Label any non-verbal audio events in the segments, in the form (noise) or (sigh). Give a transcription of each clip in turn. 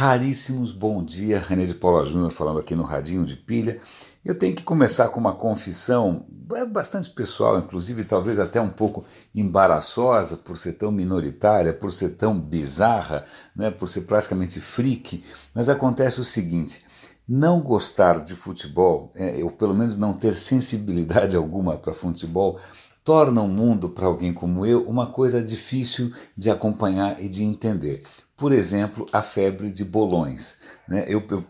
raríssimos bom dia. René de Paula Júnior falando aqui no Radinho de Pilha. Eu tenho que começar com uma confissão é bastante pessoal, inclusive talvez até um pouco embaraçosa por ser tão minoritária, por ser tão bizarra, né, por ser praticamente freak. Mas acontece o seguinte: não gostar de futebol, é, ou pelo menos não ter sensibilidade (laughs) alguma para futebol, torna o mundo para alguém como eu uma coisa difícil de acompanhar e de entender por exemplo, a febre de bolões. Né? Eu, eu,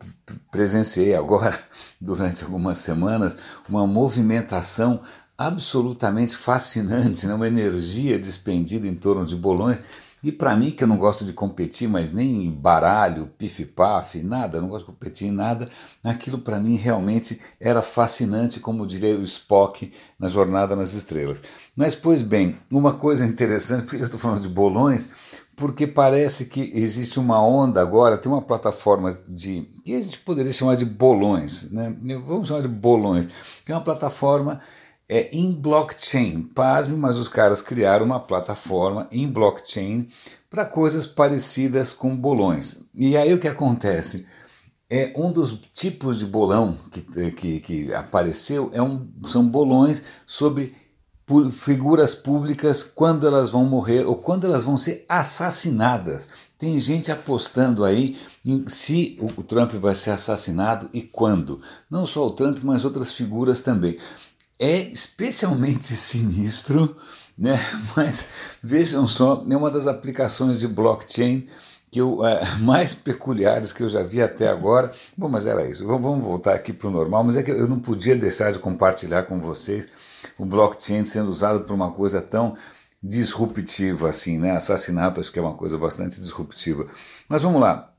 presenciei agora, (laughs) durante algumas semanas, uma movimentação absolutamente fascinante, né? uma energia despendida em torno de bolões. E para mim, que eu não gosto de competir, mas nem em baralho, pif-paf, nada, não gosto de competir em nada, aquilo para mim realmente era fascinante, como diria o Spock na Jornada nas Estrelas. Mas, pois bem, uma coisa interessante, (laughs) porque eu estou falando de bolões, porque parece que existe uma onda agora, tem uma plataforma de que a gente poderia chamar de bolões, né? Vamos chamar de bolões, é uma plataforma é, em blockchain. Pasme, mas os caras criaram uma plataforma em blockchain para coisas parecidas com bolões. E aí o que acontece? É um dos tipos de bolão que, que, que apareceu é um, são bolões sobre figuras públicas quando elas vão morrer ou quando elas vão ser assassinadas. Tem gente apostando aí em se o Trump vai ser assassinado e quando. Não só o Trump, mas outras figuras também. É especialmente (laughs) sinistro, né? mas vejam só, é uma das aplicações de blockchain que eu, é, (laughs) mais peculiares que eu já vi até agora. Bom, mas era isso. Vamos voltar aqui para o normal, mas é que eu não podia deixar de compartilhar com vocês o blockchain sendo usado por uma coisa tão disruptiva assim, né? Assassinato acho que é uma coisa bastante disruptiva. Mas vamos lá.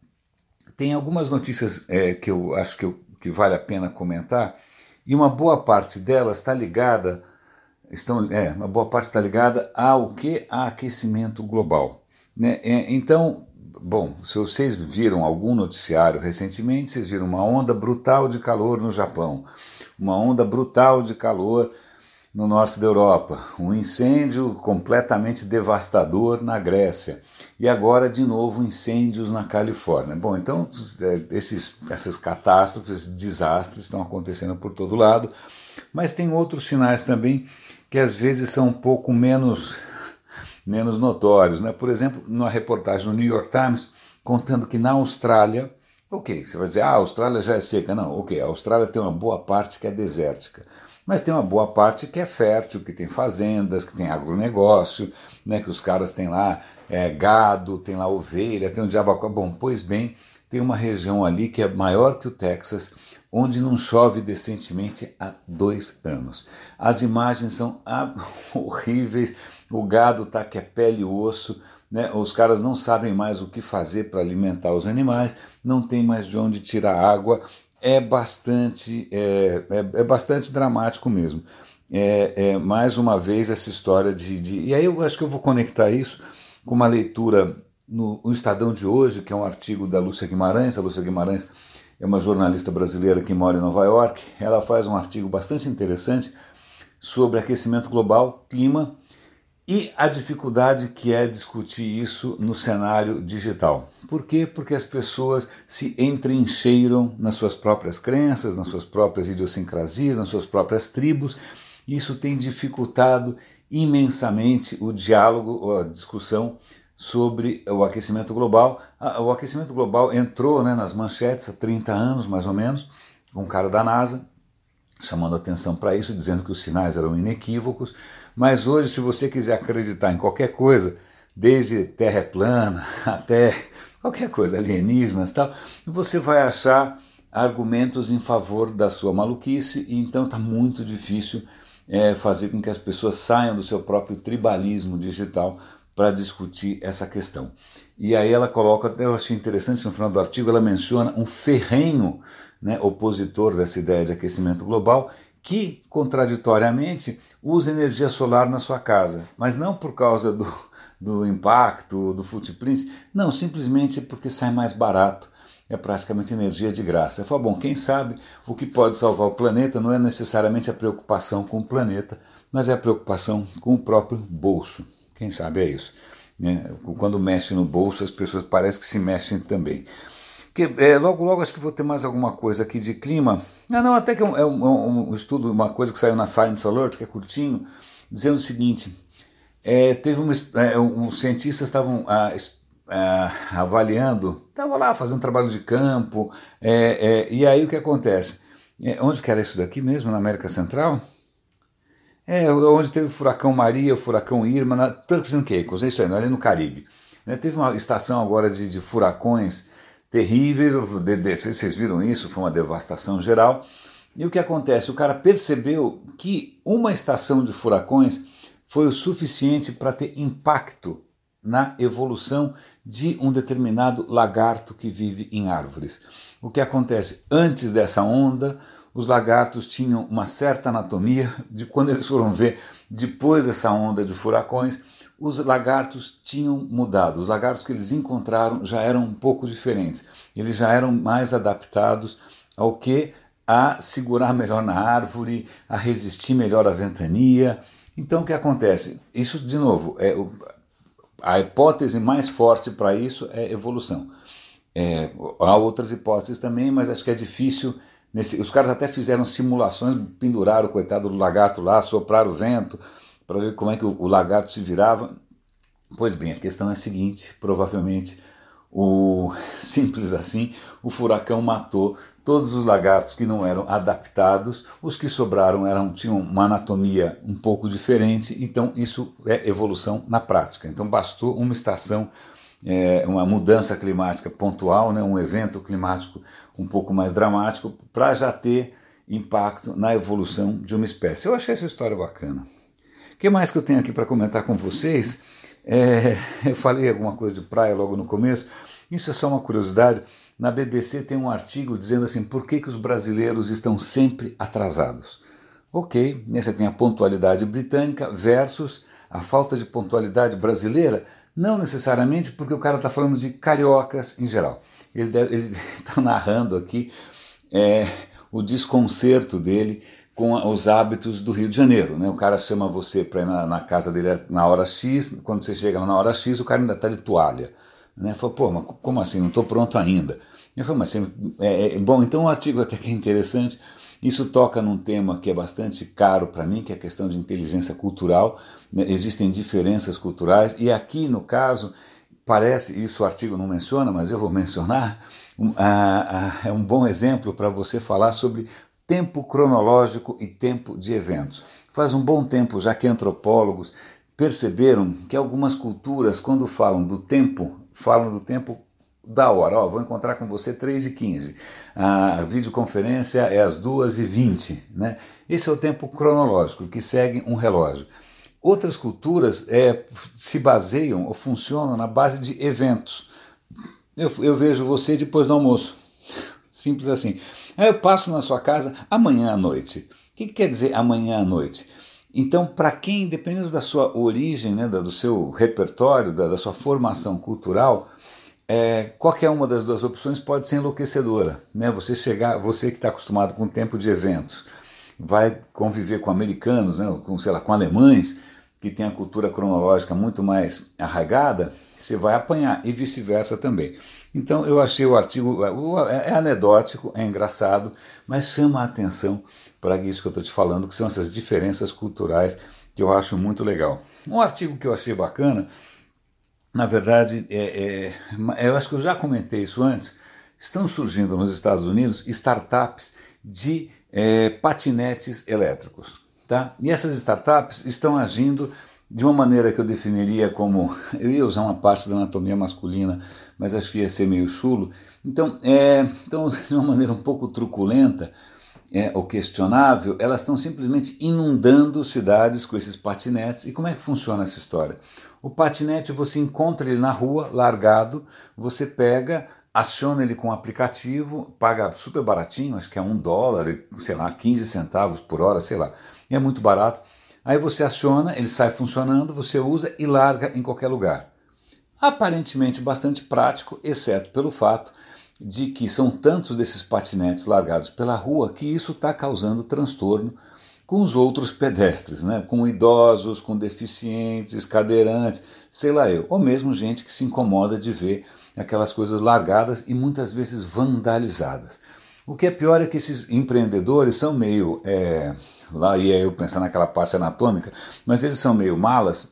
Tem algumas notícias é, que eu acho que, eu, que vale a pena comentar e uma boa parte delas está ligada estão é uma boa parte está ligada ao que a aquecimento global, né? É, então Bom, se vocês viram algum noticiário recentemente, vocês viram uma onda brutal de calor no Japão, uma onda brutal de calor no norte da Europa, um incêndio completamente devastador na Grécia. E agora de novo incêndios na Califórnia. Bom, então é, esses, essas catástrofes, desastres estão acontecendo por todo lado, mas tem outros sinais também que às vezes são um pouco menos menos notórios. Né? Por exemplo, numa reportagem no New York Times contando que na Austrália, ok, você vai dizer, ah, a Austrália já é seca. Não, ok, a Austrália tem uma boa parte que é desértica, mas tem uma boa parte que é fértil, que tem fazendas, que tem agronegócio, né, que os caras têm lá é, gado, tem lá ovelha, tem um diabo. Bom, pois bem, tem uma região ali que é maior que o Texas, onde não chove decentemente há dois anos. As imagens são (laughs) horríveis, o gado está que é pele e osso, né? os caras não sabem mais o que fazer para alimentar os animais, não tem mais de onde tirar água, é bastante, é, é, é bastante dramático mesmo. É, é, mais uma vez essa história de, de, E aí eu acho que eu vou conectar isso com uma leitura no, no Estadão de hoje, que é um artigo da Lúcia Guimarães. A Lúcia Guimarães é uma jornalista brasileira que mora em Nova York. Ela faz um artigo bastante interessante sobre aquecimento global, clima e a dificuldade que é discutir isso no cenário digital. Por quê? Porque as pessoas se entrincheiram nas suas próprias crenças, nas suas próprias idiosincrasias, nas suas próprias tribos. Isso tem dificultado imensamente o diálogo, a discussão sobre o aquecimento global. O aquecimento global entrou né, nas manchetes há 30 anos, mais ou menos, um cara da NASA chamando atenção para isso, dizendo que os sinais eram inequívocos. Mas hoje, se você quiser acreditar em qualquer coisa, desde terra plana (laughs) até qualquer coisa, alienígenas tal, você vai achar argumentos em favor da sua maluquice, e então está muito difícil é, fazer com que as pessoas saiam do seu próprio tribalismo digital para discutir essa questão. E aí ela coloca, eu achei interessante no final do artigo, ela menciona um ferrenho né, opositor dessa ideia de aquecimento global, que, contraditoriamente, usa energia solar na sua casa, mas não por causa do, do impacto, do footprint, não, simplesmente porque sai mais barato. É praticamente energia de graça. Falo, bom, quem sabe o que pode salvar o planeta não é necessariamente a preocupação com o planeta, mas é a preocupação com o próprio bolso. Quem sabe é isso. Né? Quando mexe no bolso, as pessoas parecem que se mexem também. Que é, logo, logo acho que vou ter mais alguma coisa aqui de clima. Ah, não, até que é um, é um, um estudo, uma coisa que saiu na Science Alert, que é curtinho, dizendo o seguinte: é, teve é, um, cientistas estavam ah, ah, avaliando, estavam lá fazendo trabalho de campo, é, é, e aí o que acontece? É, onde que era isso daqui mesmo, na América Central? É, onde teve o furacão Maria, o furacão Irma, na Turks and Caicos, é isso aí, ali no Caribe. Né, teve uma estação agora de, de furacões terríveis, vocês viram isso, foi uma devastação geral. E o que acontece? O cara percebeu que uma estação de furacões foi o suficiente para ter impacto na evolução de um determinado lagarto que vive em árvores. O que acontece? Antes dessa onda, os lagartos tinham uma certa anatomia, de quando eles foram ver depois dessa onda de furacões, os lagartos tinham mudado. Os lagartos que eles encontraram já eram um pouco diferentes. Eles já eram mais adaptados ao que a segurar melhor na árvore, a resistir melhor à ventania. Então o que acontece? Isso de novo é a hipótese mais forte para isso é evolução. É, há outras hipóteses também, mas acho que é difícil. Nesse, os caras até fizeram simulações, penduraram o coitado do lagarto lá, sopraram o vento, para ver como é que o, o lagarto se virava. Pois bem, a questão é a seguinte: provavelmente o (laughs) simples assim, o furacão matou todos os lagartos que não eram adaptados, os que sobraram eram tinham uma anatomia um pouco diferente, então isso é evolução na prática. Então bastou uma estação, é, uma mudança climática pontual, né, um evento climático um pouco mais dramático, para já ter impacto na evolução de uma espécie. Eu achei essa história bacana que mais que eu tenho aqui para comentar com vocês? É, (laughs) eu falei alguma coisa de praia logo no começo. Isso é só uma curiosidade. Na BBC tem um artigo dizendo assim: por que, que os brasileiros estão sempre atrasados? Ok, você tem a pontualidade britânica versus a falta de pontualidade brasileira. Não necessariamente porque o cara está falando de cariocas em geral. Ele está (laughs) narrando aqui é, o desconcerto dele com os hábitos do Rio de Janeiro. Né? O cara chama você para ir na, na, casa dele na hora X, quando você chega na hora X, o cara ainda está de toalha. Né? Fala, pô, mas como assim? Não estou pronto ainda. Eu falei, mas assim, é, é, bom, então o artigo até que é interessante. Isso toca num tema que é bastante caro para mim, que é a questão de inteligência cultural. Né? Existem diferenças culturais, e aqui, no caso, parece, isso o artigo não menciona, mas eu vou mencionar, um, é um bom exemplo para você falar sobre tempo cronológico e tempo de eventos. Faz um bom tempo já que antropólogos perceberam que algumas culturas, quando falam do tempo, falam do tempo da hora. Vou encontrar com você 3 e 15. A videoconferência é às 2 e 20. Né? Esse é o tempo cronológico que segue um relógio. Outras culturas é, se baseiam ou funcionam na base de eventos. Eu, eu vejo você depois do almoço. Simples assim. Eu passo na sua casa amanhã à noite. O que, que quer dizer amanhã à noite? Então, para quem, dependendo da sua origem, né, do seu repertório, da, da sua formação cultural, é, qualquer uma das duas opções pode ser enlouquecedora. Né? Você chegar, você que está acostumado com o tempo de eventos, vai conviver com americanos, né, com, sei lá, com alemães, que tem a cultura cronológica muito mais arraigada, você vai apanhar, e vice-versa também. Então eu achei o artigo, é, é anedótico, é engraçado, mas chama a atenção para isso que eu estou te falando, que são essas diferenças culturais que eu acho muito legal. Um artigo que eu achei bacana, na verdade, é, é, eu acho que eu já comentei isso antes, estão surgindo nos Estados Unidos startups de é, patinetes elétricos. Tá? E essas startups estão agindo de uma maneira que eu definiria como. (laughs) Eu ia usar uma parte da anatomia masculina, mas acho que ia ser meio chulo. Então, é, então (laughs) de uma maneira um pouco truculenta é, ou questionável, elas estão simplesmente inundando cidades com esses patinetes. E como é que funciona essa história? O patinete você encontra ele na rua, largado, você pega, aciona ele com um aplicativo, paga super baratinho, acho que é um dólar, sei lá, 15 centavos por hora, sei lá. É muito barato Aí você aciona, ele sai funcionando, você usa e larga em qualquer lugar. Aparentemente bastante prático, exceto pelo fato de que são tantos desses patinetes largados pela rua que isso está causando transtorno com os outros pedestres, né? com idosos, com deficientes, cadeirantes, sei lá eu, ou mesmo gente que se incomoda de ver aquelas coisas largadas e muitas vezes vandalizadas. O que é pior é que esses empreendedores são meio. É, lá ia eu pensar naquela parte anatômica, mas eles são meio malas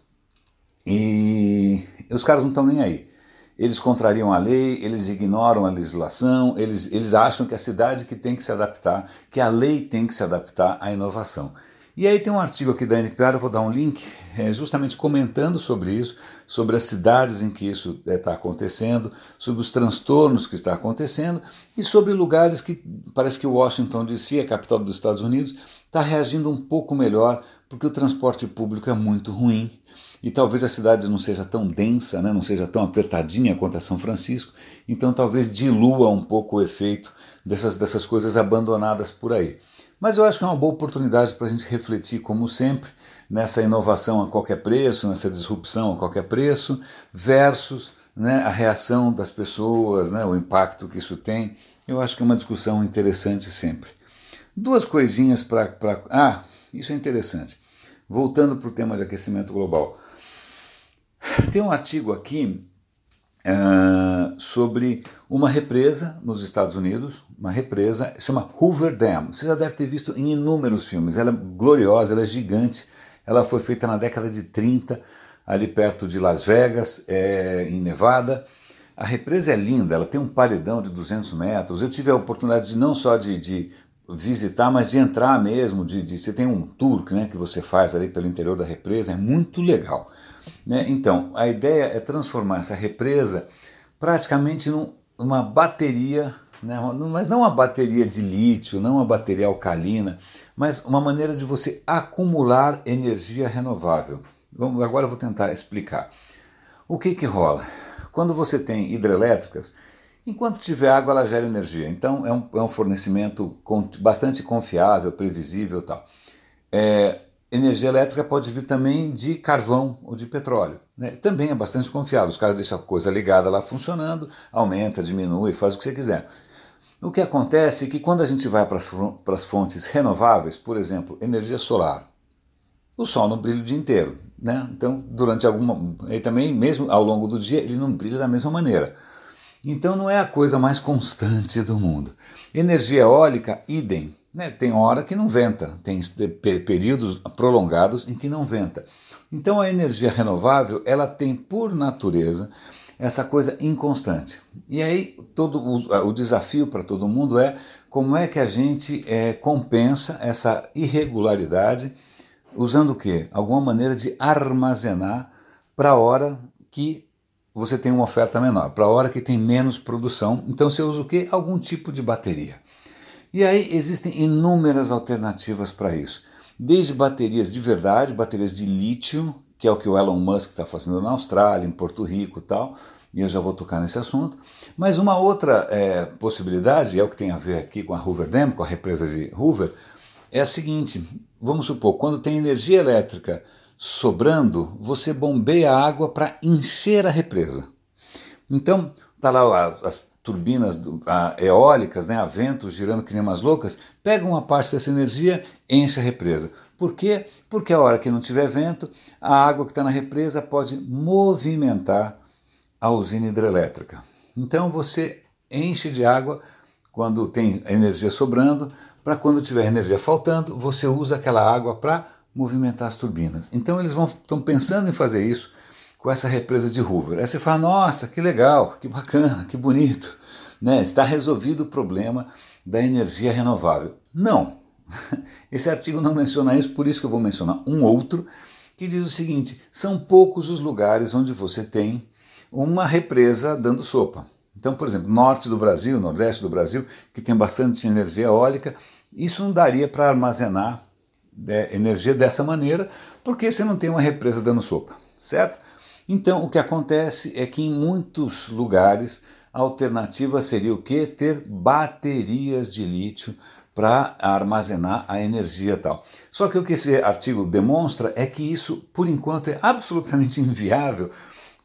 e os caras não estão nem aí. Eles contrariam a lei, eles ignoram a legislação, eles, eles acham que a cidade que tem que se adaptar, que a lei tem que se adaptar à inovação. E aí tem um artigo aqui da NPR, eu vou dar um link, é, justamente comentando sobre isso, sobre as cidades em que isso está é, acontecendo, sobre os transtornos que está acontecendo e sobre lugares que parece que Washington DC, a capital dos Estados Unidos, está reagindo um pouco melhor porque o transporte público é muito ruim e talvez a cidade não seja tão densa, né, não seja tão apertadinha quanto a São Francisco, então talvez dilua um pouco o efeito dessas, dessas coisas abandonadas por aí. Mas eu acho que é uma boa oportunidade para a gente refletir, como sempre, nessa inovação a qualquer preço, nessa disrupção a qualquer preço, versus né, a reação das pessoas, né, o impacto que isso tem. Eu acho que é uma discussão interessante sempre. Duas coisinhas para. Ah, isso é interessante. Voltando para o tema de aquecimento global. Tem um artigo aqui uh, sobre uma represa nos Estados Unidos, uma represa, chama Hoover Dam. Você já deve ter visto em inúmeros filmes. Ela é gloriosa, ela é gigante. Ela foi feita na década de 30, ali perto de Las Vegas, é, em Nevada. A represa é linda, ela tem um paredão de 200 metros. Eu tive a oportunidade de não só de, de visitar, mas de entrar mesmo. De, de, você tem um tour né, que você faz ali pelo interior da represa, é muito legal. Né? Então, a ideia é transformar essa represa praticamente numa bateria, né? mas não uma bateria de lítio, não uma bateria alcalina, mas uma maneira de você acumular energia renovável. Vamos, agora eu vou tentar explicar. O que, que rola? Quando você tem hidrelétricas, enquanto tiver água, ela gera energia. Então é um, é um fornecimento bastante confiável, previsível tal. É, energia elétrica pode vir também de carvão ou de petróleo. Né? Também é bastante confiável. Os caras deixam a coisa ligada lá funcionando, aumenta, diminui, faz o que você quiser. O que acontece é que quando a gente vai para as fontes renováveis, por exemplo, energia solar, o sol não brilha o dia inteiro. Né? Então, durante alguma. E também, mesmo ao longo do dia, ele não brilha da mesma maneira. Então, não é a coisa mais constante do mundo. Energia eólica, idem. Né? Tem hora que não venta, tem períodos prolongados em que não venta. Então a energia renovável ela tem por natureza essa coisa inconstante. E aí todo o, o desafio para todo mundo é como é que a gente é, compensa essa irregularidade usando o quê? Alguma maneira de armazenar para a hora que você tem uma oferta menor, para a hora que tem menos produção. Então você usa o quê? Algum tipo de bateria. E aí existem inúmeras alternativas para isso. Desde baterias de verdade, baterias de lítio, que é o que o Elon Musk está fazendo na Austrália, em Porto Rico e tal, e eu já vou tocar nesse assunto. Mas uma outra é, possibilidade, é o que tem a ver aqui com a Hoover Dam, com a represa de Hoover, é a seguinte: vamos supor, quando tem energia elétrica sobrando, você bombeia a água para encher a represa. Então, tá lá as turbinas eólicas, né, a vento girando que nem umas loucas, pegam uma parte dessa energia enche a represa. Por quê? Porque a hora que não tiver vento, a água que está na represa pode movimentar a usina hidrelétrica. Então você enche de água quando tem energia sobrando, para quando tiver energia faltando, você usa aquela água para movimentar as turbinas. Então eles estão pensando em fazer isso com essa represa de Hoover. Aí você fala, nossa, que legal, que bacana, que bonito. Né? Está resolvido o problema da energia renovável. Não. (laughs) Esse artigo não menciona isso, por isso que eu vou mencionar um outro que diz o seguinte: são poucos os lugares onde você tem uma represa dando sopa. Então, por exemplo, norte do Brasil, nordeste do Brasil, que tem bastante energia eólica, isso não daria para armazenar né, energia dessa maneira, porque você não tem uma represa dando sopa, certo? Então, o que acontece é que em muitos lugares a alternativa seria o que? Ter baterias de lítio para armazenar a energia tal. Só que o que esse artigo demonstra é que isso, por enquanto, é absolutamente (laughs) inviável,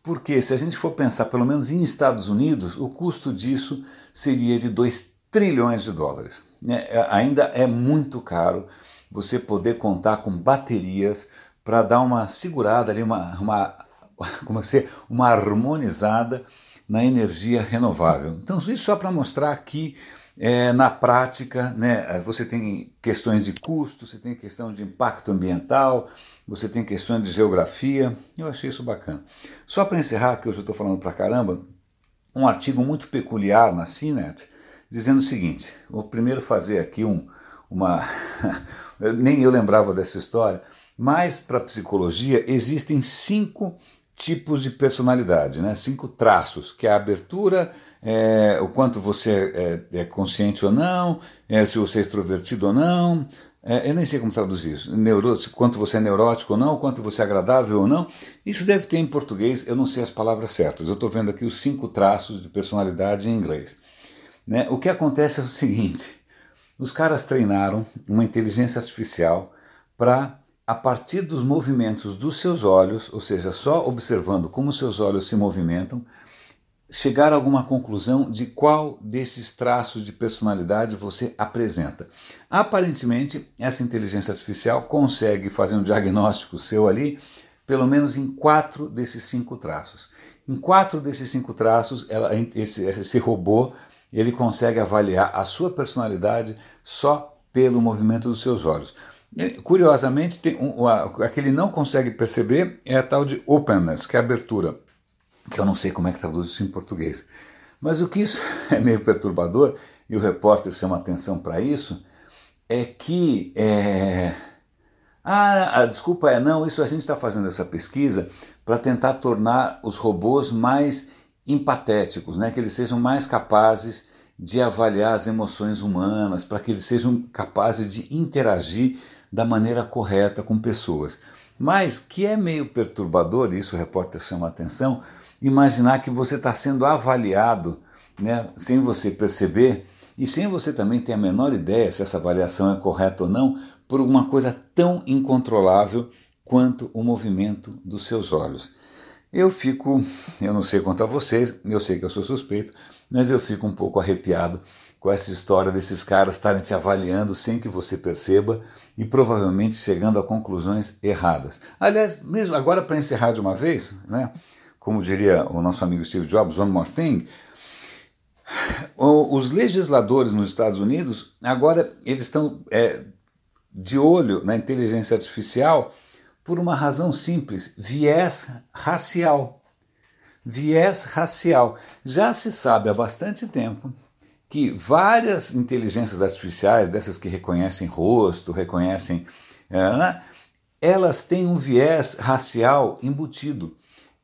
porque se a gente for pensar, pelo menos em Estados Unidos, o custo disso seria de 2 trilhões de dólares. É, ainda é muito caro você poder contar com baterias para dar uma segurada ali, uma, uma (laughs) como é uma harmonizada na energia renovável. Então, isso só para mostrar que é, na prática, né, você tem questões de custo, você tem questão de impacto ambiental, você tem questões de geografia. Eu achei isso bacana. Só para encerrar, que hoje eu estou falando para caramba, um artigo muito peculiar na CNET dizendo o seguinte: vou primeiro fazer aqui um, uma. (laughs) Nem eu lembrava dessa história, mas para psicologia existem cinco tipos de personalidade, né? cinco traços, que é a abertura, é, o quanto você é, é consciente ou não, é, se você é extrovertido ou não, é, eu nem sei como traduzir isso, Neuro, quanto você é neurótico ou não, quanto você é agradável ou não. Isso deve ter em português, eu não sei as palavras certas. Eu estou vendo aqui os cinco traços de personalidade em inglês. Né? O que acontece é o seguinte: os caras treinaram uma inteligência artificial para, a partir dos movimentos dos seus olhos, ou seja, só observando como seus olhos se movimentam, chegar a alguma conclusão de qual desses traços de personalidade você apresenta. Aparentemente, essa inteligência artificial consegue fazer um diagnóstico seu ali, pelo menos em quatro desses cinco traços. Em quatro desses cinco traços, ela, esse, esse robô ele consegue avaliar a sua personalidade só pelo movimento dos seus olhos. Curiosamente, tem um, a, que ele não consegue perceber é a tal de openness, que é a abertura que eu não sei como é que traduz isso em português. Mas o que isso (laughs) é meio perturbador, e o repórter chama atenção para isso, é que. É... Ah, a desculpa é não, isso a gente está fazendo essa pesquisa para tentar tornar os robôs mais empatéticos, né? que eles sejam mais capazes de avaliar as emoções humanas, para que eles sejam capazes de interagir da maneira correta com pessoas. Mas que é meio perturbador, isso o repórter chama a atenção, imaginar que você está sendo avaliado né, sem você perceber e sem você também ter a menor ideia se essa avaliação é correta ou não, por uma coisa tão incontrolável quanto o movimento dos seus olhos. Eu fico, eu não sei quanto a vocês, eu sei que eu sou suspeito, mas eu fico um pouco arrepiado com essa história desses caras estarem te avaliando sem que você perceba e provavelmente chegando a conclusões erradas. Aliás, mesmo agora para encerrar de uma vez, né? como diria o nosso amigo Steve Jobs, one more thing. Os legisladores nos Estados Unidos agora eles estão é, de olho na inteligência artificial por uma razão simples: viés racial. Viés racial. Já se sabe há bastante tempo que várias inteligências artificiais, dessas que reconhecem rosto, reconhecem. É, né, elas têm um viés racial embutido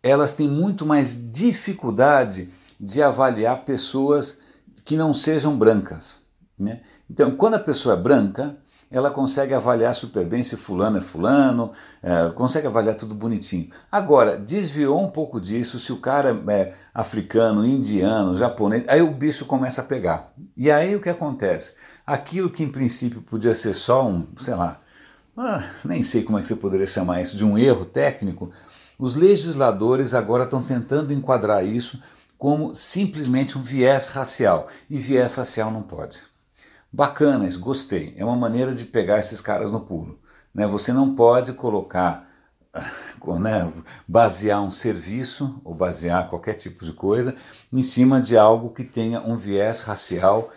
elas têm muito mais dificuldade de avaliar pessoas que não sejam brancas. Né? Então, quando a pessoa é branca, ela consegue avaliar super bem se fulano é fulano, é, consegue avaliar tudo bonitinho. Agora, desviou um pouco disso, se o cara é africano, indiano, japonês, aí o bicho começa a pegar. E aí o que acontece? Aquilo que em princípio podia ser só um, sei lá, ah, nem sei como é que você poderia chamar isso, de um erro técnico, os legisladores agora estão tentando enquadrar isso como simplesmente um viés racial. E viés racial não pode. Bacana isso, gostei. É uma maneira de pegar esses caras no pulo. Né? Você não pode colocar, (laughs) né, basear um serviço ou basear qualquer tipo de coisa em cima de algo que tenha um viés racial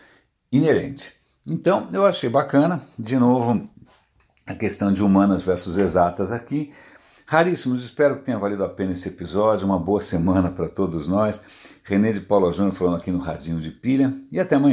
inerente. Então, eu achei bacana, de novo, a questão de humanas versus exatas aqui. Raríssimos, espero que tenha valido a pena esse episódio. Uma boa semana para todos nós. René de Paula Júnior falando aqui no Radinho de Pilha e até amanhã.